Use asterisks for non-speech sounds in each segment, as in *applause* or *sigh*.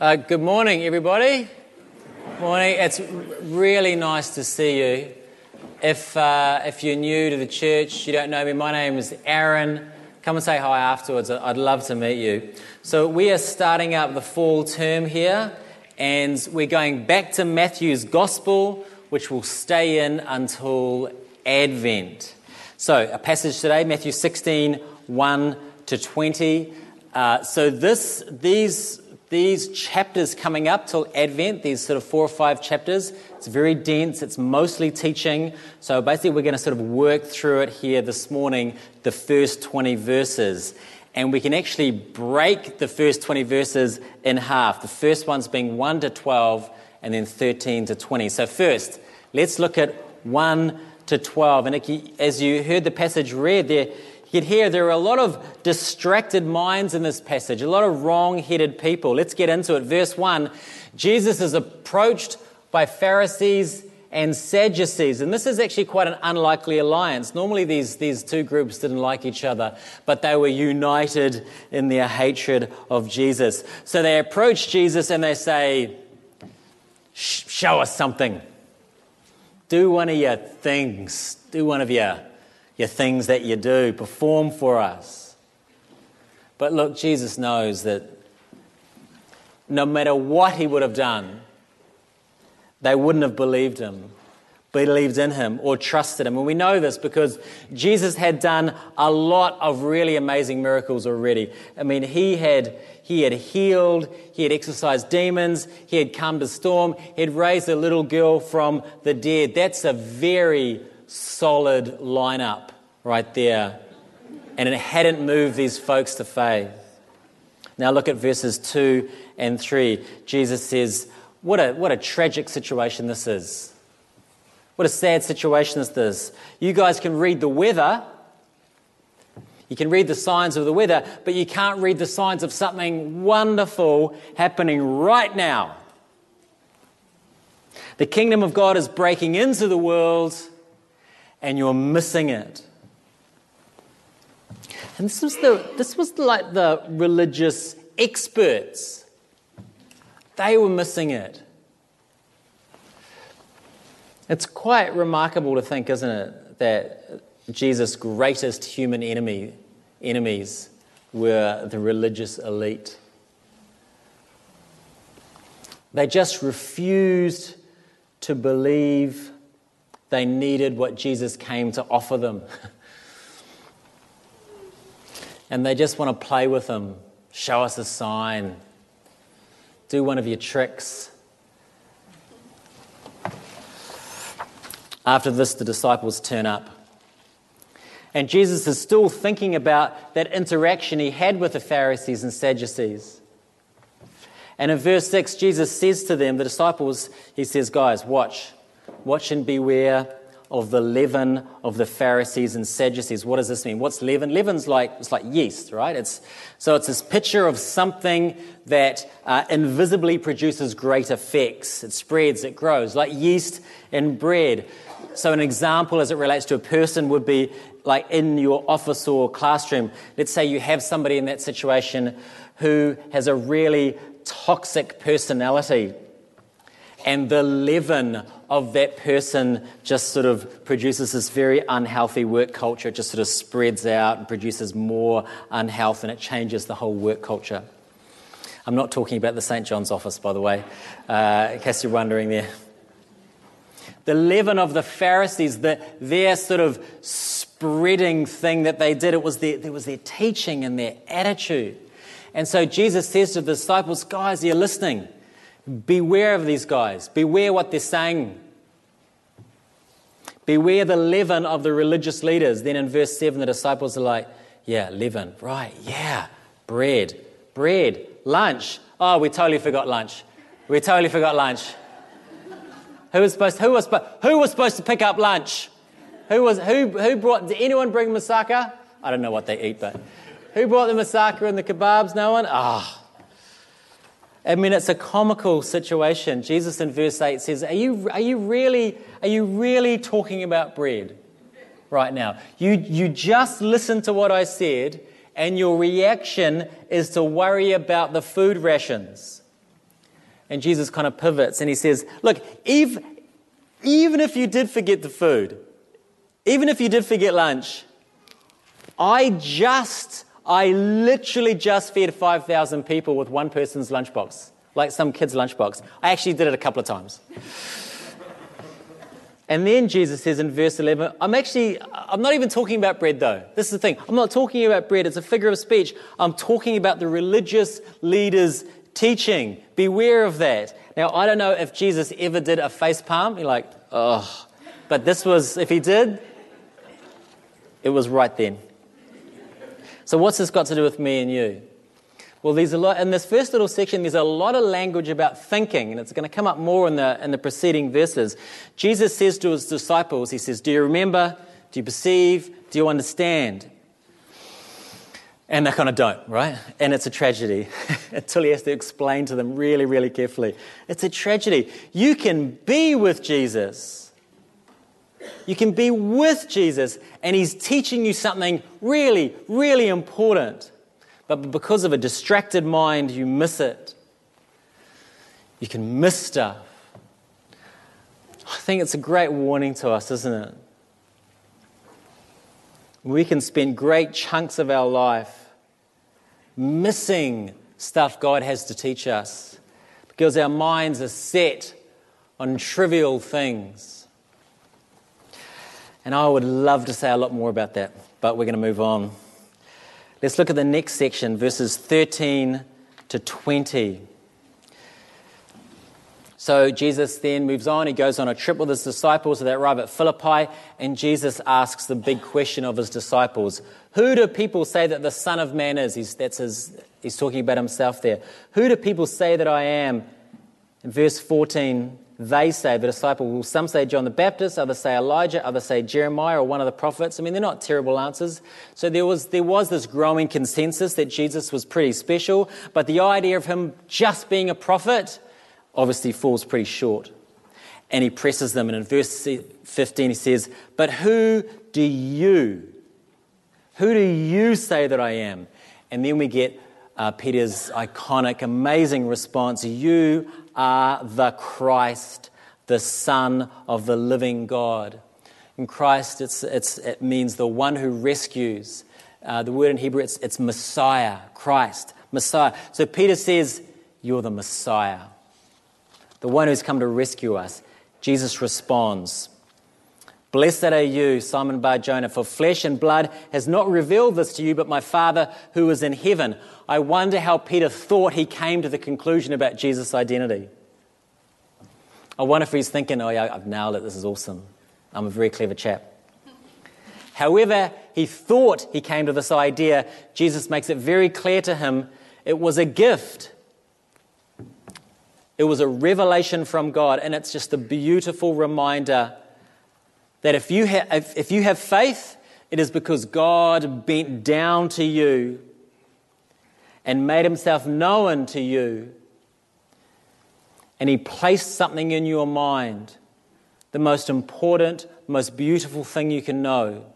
Uh, good morning, everybody. Morning. It's really nice to see you. If, uh, if you're new to the church, you don't know me, my name is Aaron. Come and say hi afterwards. I'd love to meet you. So, we are starting up the fall term here, and we're going back to Matthew's Gospel, which will stay in until Advent. So, a passage today, Matthew 16 1 to 20. Uh, so, this, these these chapters coming up till Advent, these sort of four or five chapters, it's very dense, it's mostly teaching. So basically, we're going to sort of work through it here this morning, the first 20 verses. And we can actually break the first 20 verses in half. The first ones being 1 to 12, and then 13 to 20. So, first, let's look at 1 to 12. And as you heard the passage read there, you can hear there are a lot of distracted minds in this passage, a lot of wrong headed people. Let's get into it. Verse 1 Jesus is approached by Pharisees and Sadducees. And this is actually quite an unlikely alliance. Normally, these, these two groups didn't like each other, but they were united in their hatred of Jesus. So they approach Jesus and they say, Show us something. Do one of your things. Do one of your your things that you do. Perform for us. But look, Jesus knows that no matter what he would have done, they wouldn't have believed him, believed in him, or trusted him. And we know this because Jesus had done a lot of really amazing miracles already. I mean, he had, he had healed, he had exorcised demons, he had calmed a storm, he had raised a little girl from the dead. That's a very solid lineup right there. And it hadn't moved these folks to faith. Now look at verses 2 and 3. Jesus says, What a, what a tragic situation this is. What a sad situation is this is. You guys can read the weather. You can read the signs of the weather, but you can't read the signs of something wonderful happening right now. The kingdom of God is breaking into the world, and you're missing it. And this was, the, this was like the religious experts. They were missing it. It's quite remarkable to think, isn't it, that Jesus' greatest human enemy, enemies were the religious elite. They just refused to believe they needed what Jesus came to offer them. *laughs* and they just want to play with him. Show us a sign. Do one of your tricks. After this, the disciples turn up. And Jesus is still thinking about that interaction he had with the Pharisees and Sadducees. And in verse 6, Jesus says to them, the disciples, he says, Guys, watch. Watch and beware of the leaven of the Pharisees and Sadducees. What does this mean? What's leaven? Leaven's like it's like yeast, right? It's so it's this picture of something that uh, invisibly produces great effects. It spreads, it grows, like yeast in bread. So an example as it relates to a person would be like in your office or classroom. Let's say you have somebody in that situation who has a really toxic personality and the leaven of that person just sort of produces this very unhealthy work culture. It just sort of spreads out and produces more unhealth, and it changes the whole work culture. I'm not talking about the St. John's office, by the way, uh, in case you're wondering there. The leaven of the Pharisees, the, their sort of spreading thing that they did, it was their, it was their teaching and their attitude. And so Jesus says to the disciples, guys, you're listening. Beware of these guys. Beware what they're saying. Beware the leaven of the religious leaders. Then in verse 7, the disciples are like, Yeah, leaven. Right, yeah. Bread. Bread. Lunch. Oh, we totally forgot lunch. We totally forgot lunch. Who was supposed, who was, who was supposed to pick up lunch? Who, was, who, who brought, did anyone bring moussaka? I don't know what they eat, but who brought the moussaka and the kebabs? No one? Ah, oh, I mean, it's a comical situation. Jesus in verse 8 says, Are you, are you, really, are you really talking about bread right now? You, you just listened to what I said, and your reaction is to worry about the food rations. And Jesus kind of pivots and he says, Look, if, even if you did forget the food, even if you did forget lunch, I just, I literally just fed 5,000 people with one person's lunchbox, like some kid's lunchbox. I actually did it a couple of times. And then Jesus says in verse 11, I'm actually, I'm not even talking about bread though. This is the thing. I'm not talking about bread. It's a figure of speech. I'm talking about the religious leaders' teaching. Beware of that. Now, I don't know if Jesus ever did a face palm. You're like, oh. But this was, if he did, it was right then. So, what's this got to do with me and you? Well, there's a lot, in this first little section, there's a lot of language about thinking, and it's going to come up more in the, in the preceding verses. Jesus says to his disciples, He says, Do you remember? Do you perceive? Do you understand? And they kind of don't, right? And it's a tragedy *laughs* until he has to explain to them really, really carefully. It's a tragedy. You can be with Jesus. You can be with Jesus, and he's teaching you something really, really important but because of a distracted mind, you miss it. You can miss stuff. I think it's a great warning to us, isn't it? We can spend great chunks of our life missing stuff God has to teach us because our minds are set on trivial things. And I would love to say a lot more about that, but we're going to move on. Let's look at the next section, verses 13 to 20. So Jesus then moves on. He goes on a trip with his disciples. So they arrive at Philippi, and Jesus asks the big question of his disciples Who do people say that the Son of Man is? He's, that's his, he's talking about himself there. Who do people say that I am? In verse 14, they say, the disciple will some say John the Baptist, others say Elijah, others say Jeremiah or one of the prophets. I mean, they're not terrible answers. So there was, there was this growing consensus that Jesus was pretty special, but the idea of him just being a prophet obviously falls pretty short. And he presses them, and in verse 15 he says, But who do you, who do you say that I am? And then we get uh, Peter's iconic, amazing response You are the Christ, the Son of the living God. In Christ, it's, it's, it means the one who rescues. Uh, the word in Hebrew, it's, it's Messiah, Christ, Messiah. So Peter says, You're the Messiah, the one who's come to rescue us. Jesus responds, Blessed are you, Simon Bar Jonah, for flesh and blood has not revealed this to you, but my Father who is in heaven. I wonder how Peter thought he came to the conclusion about Jesus' identity. I wonder if he's thinking, oh, yeah, I've nailed it, this is awesome. I'm a very clever chap. However, he thought he came to this idea, Jesus makes it very clear to him it was a gift. It was a revelation from God, and it's just a beautiful reminder that if you, ha- if, if you have faith, it is because God bent down to you and made himself known to you. And he placed something in your mind, the most important, most beautiful thing you can know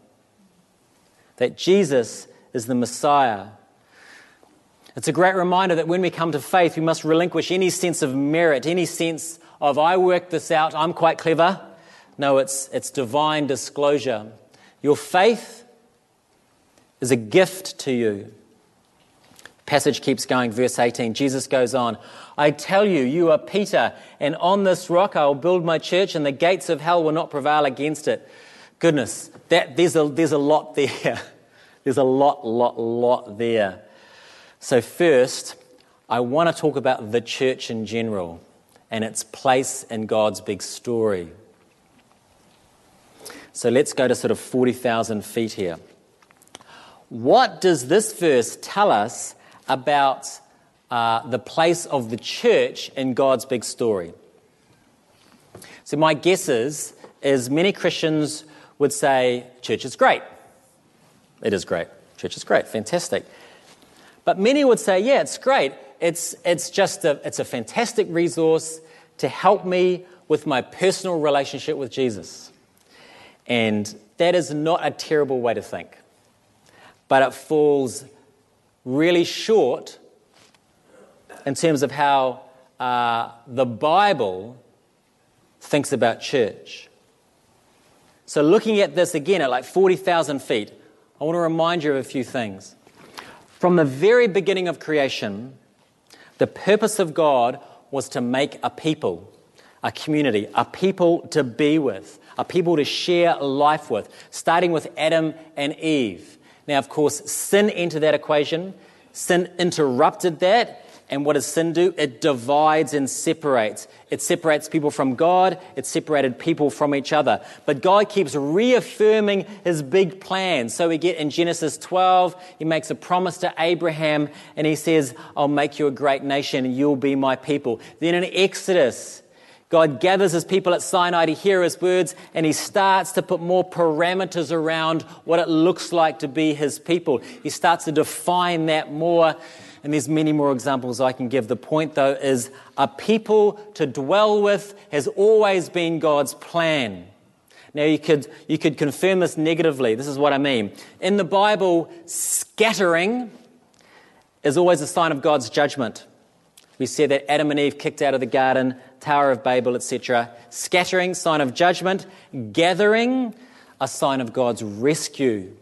that Jesus is the Messiah. It's a great reminder that when we come to faith, we must relinquish any sense of merit, any sense of, I worked this out, I'm quite clever. No, it's, it's divine disclosure. Your faith is a gift to you. Passage keeps going, verse 18. Jesus goes on, I tell you, you are Peter, and on this rock I will build my church, and the gates of hell will not prevail against it. Goodness, that, there's, a, there's a lot there. *laughs* There's a lot, lot, lot there. So, first, I want to talk about the church in general and its place in God's big story. So let's go to sort of 40,000 feet here. What does this verse tell us about uh, the place of the church in God's big story? So, my guess is, is many Christians would say, church is great. It is great. Church is great. Fantastic. But many would say, yeah, it's great. It's, it's just a, it's a fantastic resource to help me with my personal relationship with Jesus. And that is not a terrible way to think, but it falls really short in terms of how uh, the Bible thinks about church. So, looking at this again at like 40,000 feet, I want to remind you of a few things. From the very beginning of creation, the purpose of God was to make a people, a community, a people to be with, a people to share life with, starting with Adam and Eve. Now, of course, sin entered that equation. Sin interrupted that. And what does sin do? It divides and separates. It separates people from God. It separated people from each other. But God keeps reaffirming his big plan. So we get in Genesis 12, he makes a promise to Abraham and he says, I'll make you a great nation and you'll be my people. Then in Exodus, God gathers his people at Sinai to hear his words, and he starts to put more parameters around what it looks like to be his people. He starts to define that more and there's many more examples I can give. The point, though, is a people to dwell with has always been God's plan. Now, you could, you could confirm this negatively. This is what I mean. In the Bible, scattering is always a sign of God's judgment. We said that Adam and Eve kicked out of the garden, Tower of Babel, etc. Scattering, sign of judgment. Gathering, a sign of God's rescue.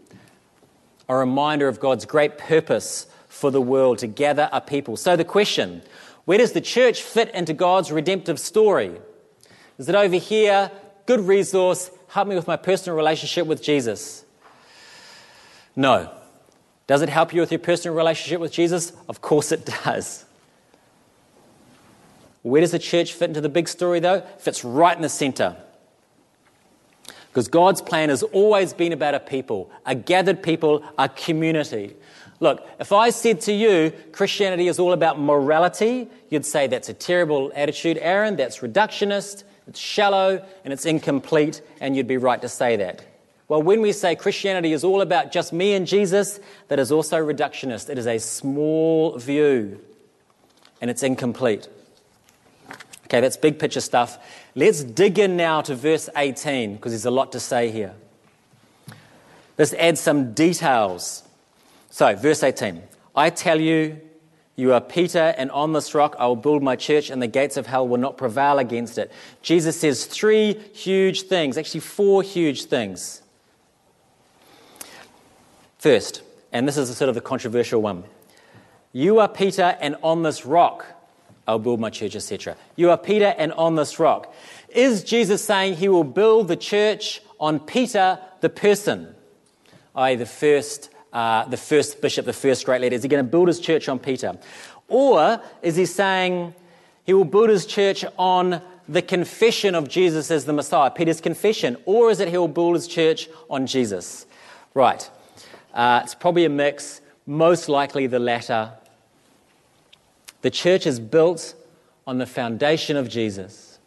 A reminder of God's great purpose for the world, to gather a people. So the question where does the church fit into God's redemptive story? Is it over here? Good resource, help me with my personal relationship with Jesus. No. Does it help you with your personal relationship with Jesus? Of course it *laughs* does. Where does the church fit into the big story, though? It fits right in the center. Because God's plan has always been about a people, a gathered people, a community. Look, if I said to you, Christianity is all about morality, you'd say that's a terrible attitude, Aaron, that's reductionist, it's shallow, and it's incomplete, and you'd be right to say that. Well, when we say Christianity is all about just me and Jesus, that is also reductionist. It is a small view, and it's incomplete. Okay, that's big picture stuff. Let's dig in now to verse 18, because there's a lot to say here. Let's add some details. So, verse 18 I tell you, you are Peter, and on this rock I will build my church, and the gates of hell will not prevail against it. Jesus says three huge things, actually, four huge things. First, and this is sort of the controversial one you are Peter, and on this rock I'll build my church, etc. You are Peter, and on this rock. Is Jesus saying he will build the church on Peter, the person, i.e., the first uh, the first bishop, the first great leader? Is he going to build his church on Peter? Or is he saying he will build his church on the confession of Jesus as the Messiah, Peter's confession? Or is it he will build his church on Jesus? Right. Uh, it's probably a mix, most likely the latter. The church is built on the foundation of Jesus,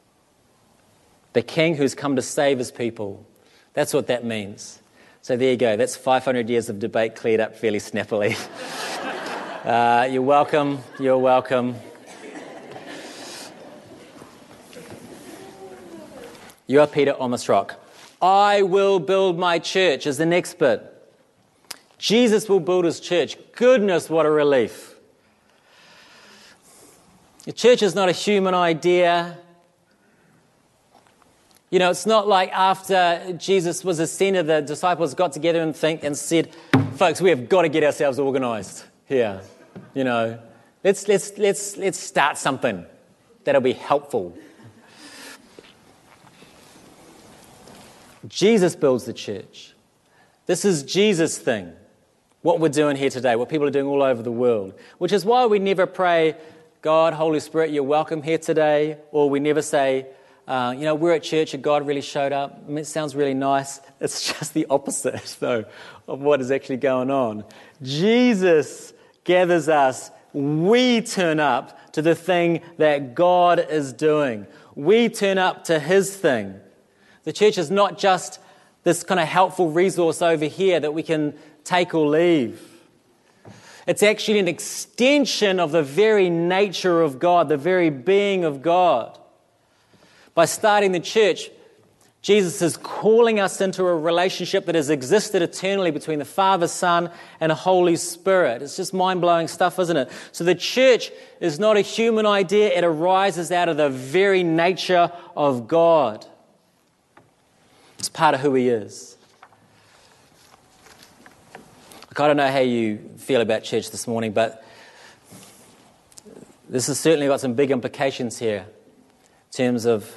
the King who's come to save his people. That's what that means. So there you go. That's 500 years of debate cleared up fairly snappily. *laughs* uh, you're welcome. You're welcome. You are Peter on this rock. I will build my church is the next bit. Jesus will build his church. Goodness, what a relief. The church is not a human idea. You know, it's not like after Jesus was ascended, the disciples got together and think and said, folks, we have got to get ourselves organized here. You know, let's, let's, let's, let's start something that'll be helpful. Jesus builds the church. This is Jesus' thing. What we're doing here today, what people are doing all over the world, which is why we never pray, God, Holy Spirit, you're welcome here today, or we never say, uh, you know, we're at church and God really showed up. It sounds really nice. *laughs* It's just the opposite, *laughs* though, of what is actually going on. Jesus gathers us. We turn up to the thing that God is doing. We turn up to His thing. The church is not just this kind of helpful resource over here that we can take or leave. It's actually an extension of the very nature of God, the very being of God by starting the church, Jesus is calling us into a relationship that has existed eternally between the Father, Son, and Holy Spirit. It's just mind blowing stuff, isn't it? So the church is not a human idea, it arises out of the very nature of God. It's part of who He is. Look, I don't know how you feel about church this morning, but this has certainly got some big implications here in terms of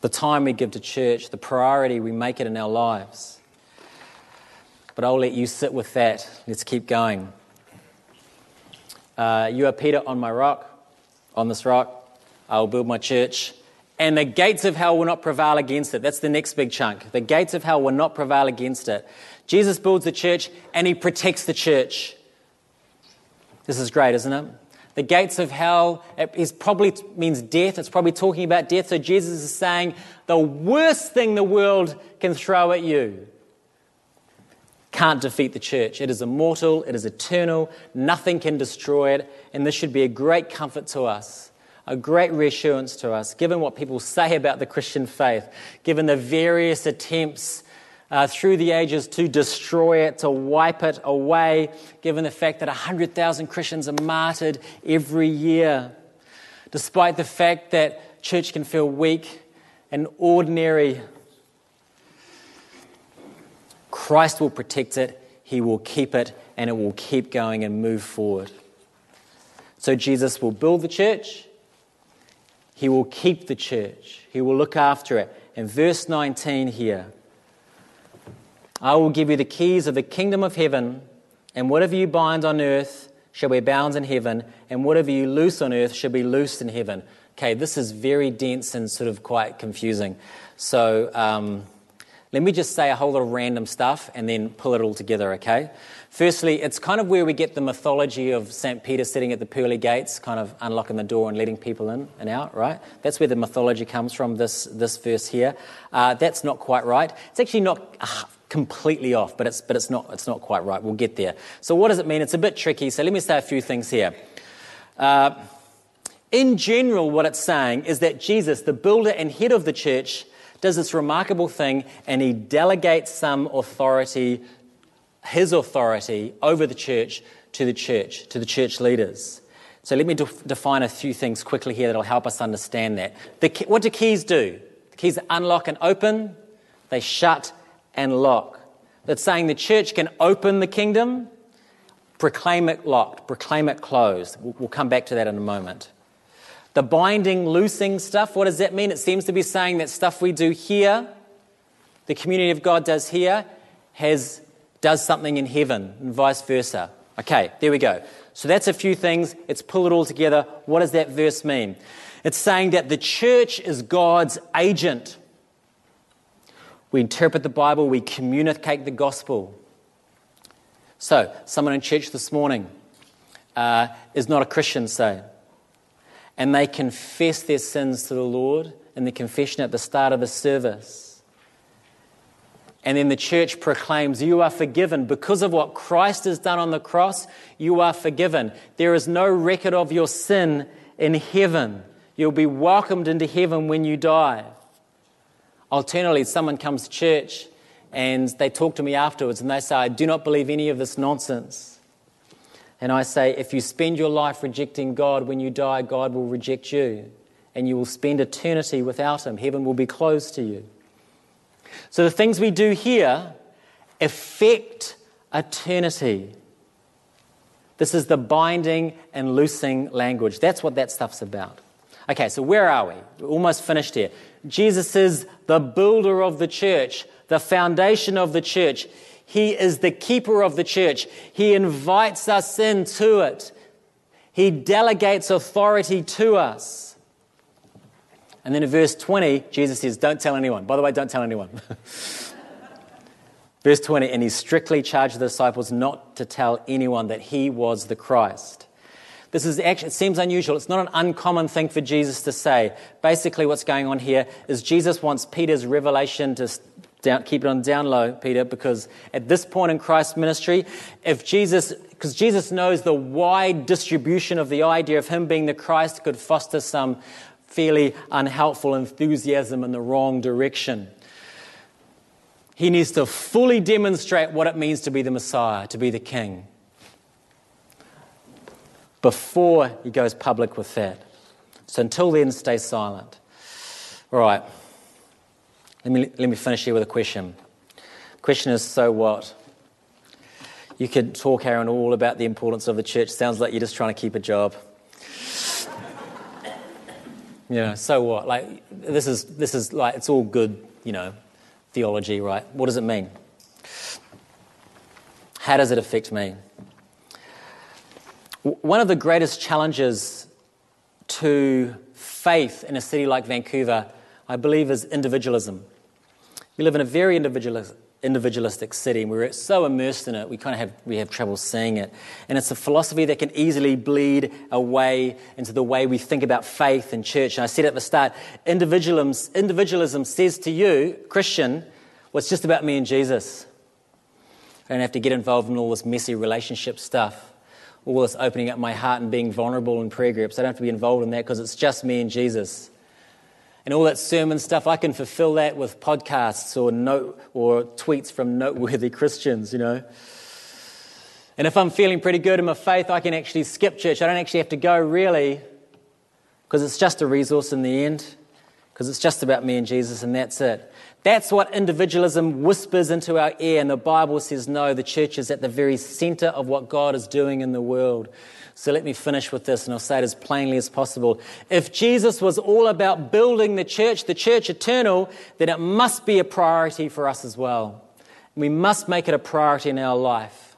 the time we give to church, the priority we make it in our lives. But I'll let you sit with that. Let's keep going. Uh, you are Peter on my rock. On this rock, I will build my church. And the gates of hell will not prevail against it. That's the next big chunk. The gates of hell will not prevail against it. Jesus builds the church and he protects the church. This is great, isn't it? The gates of hell is probably means death. It's probably talking about death. So Jesus is saying the worst thing the world can throw at you can't defeat the church. It is immortal, it is eternal, nothing can destroy it, and this should be a great comfort to us, a great reassurance to us, given what people say about the Christian faith, given the various attempts uh, through the ages to destroy it, to wipe it away, given the fact that 100,000 Christians are martyred every year. Despite the fact that church can feel weak and ordinary, Christ will protect it, He will keep it, and it will keep going and move forward. So Jesus will build the church, He will keep the church, He will look after it. And verse 19 here I will give you the keys of the kingdom of heaven, and whatever you bind on earth shall be bound in heaven, and whatever you loose on earth shall be loosed in heaven. Okay, this is very dense and sort of quite confusing. So um, let me just say a whole lot of random stuff and then pull it all together, okay? Firstly, it's kind of where we get the mythology of St. Peter sitting at the pearly gates, kind of unlocking the door and letting people in and out, right? That's where the mythology comes from, this, this verse here. Uh, that's not quite right. It's actually not uh, completely off, but it's, but it's, not, it's not quite right. We'll get there. So, what does it mean? It's a bit tricky. So, let me say a few things here. Uh, in general, what it's saying is that Jesus, the builder and head of the church, does this remarkable thing and he delegates some authority, his authority, over the church to the church, to the church leaders. So let me de- define a few things quickly here that'll help us understand that. The, what do keys do? The keys unlock and open, they shut and lock. That's saying the church can open the kingdom, proclaim it locked, proclaim it closed. We'll come back to that in a moment. The binding, loosing stuff, what does that mean? It seems to be saying that stuff we do here, the community of God does here, has, does something in heaven, and vice versa. Okay, there we go. So that's a few things. Let's pull it all together. What does that verse mean? It's saying that the church is God's agent. We interpret the Bible, we communicate the gospel. So, someone in church this morning uh, is not a Christian, say, and they confess their sins to the Lord in the confession at the start of the service. And then the church proclaims, You are forgiven. Because of what Christ has done on the cross, you are forgiven. There is no record of your sin in heaven. You'll be welcomed into heaven when you die. Alternatively, someone comes to church and they talk to me afterwards and they say, I do not believe any of this nonsense. And I say, if you spend your life rejecting God, when you die, God will reject you. And you will spend eternity without Him. Heaven will be closed to you. So the things we do here affect eternity. This is the binding and loosing language. That's what that stuff's about. Okay, so where are we? We're almost finished here. Jesus is the builder of the church, the foundation of the church. He is the keeper of the church. He invites us into it. He delegates authority to us. And then in verse 20, Jesus says, Don't tell anyone. By the way, don't tell anyone. *laughs* verse 20, and he strictly charged the disciples not to tell anyone that he was the Christ. This is actually, it seems unusual. It's not an uncommon thing for Jesus to say. Basically, what's going on here is Jesus wants Peter's revelation to down, keep it on down low, Peter, because at this point in Christ's ministry, if Jesus, because Jesus knows the wide distribution of the idea of him being the Christ could foster some fairly unhelpful enthusiasm in the wrong direction. He needs to fully demonstrate what it means to be the Messiah, to be the King, before he goes public with that. So until then, stay silent. All right. Let me, let me finish here with a question. Question is so what? You could talk, Aaron, all about the importance of the church. Sounds like you're just trying to keep a job. *laughs* you know, so what? Like, this is, this is like, it's all good, you know, theology, right? What does it mean? How does it affect me? One of the greatest challenges to faith in a city like Vancouver, I believe, is individualism. We live in a very individualistic city, and we're so immersed in it, we kind of have, we have trouble seeing it. And it's a philosophy that can easily bleed away into the way we think about faith and church. And I said at the start, individualism, individualism says to you, Christian, well, it's just about me and Jesus. I don't have to get involved in all this messy relationship stuff, all this opening up my heart and being vulnerable in prayer groups. I don't have to be involved in that because it's just me and Jesus and all that sermon stuff, I can fulfill that with podcasts or, note, or tweets from noteworthy *laughs* Christians, you know. And if I'm feeling pretty good in my faith, I can actually skip church. I don't actually have to go really because it's just a resource in the end, because it's just about me and Jesus, and that's it. That's what individualism whispers into our ear, and the Bible says no, the church is at the very center of what God is doing in the world. So let me finish with this, and I'll say it as plainly as possible. If Jesus was all about building the church, the church eternal, then it must be a priority for us as well. We must make it a priority in our life.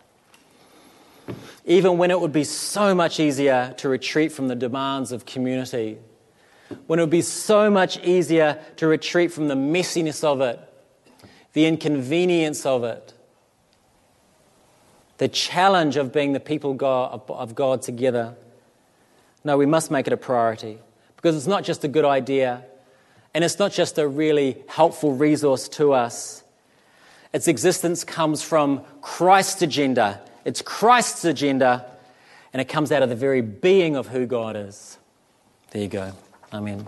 Even when it would be so much easier to retreat from the demands of community, when it would be so much easier to retreat from the messiness of it, the inconvenience of it the challenge of being the people of God together. No, we must make it a priority because it's not just a good idea and it's not just a really helpful resource to us. Its existence comes from Christ's agenda. It's Christ's agenda and it comes out of the very being of who God is. There you go. Amen.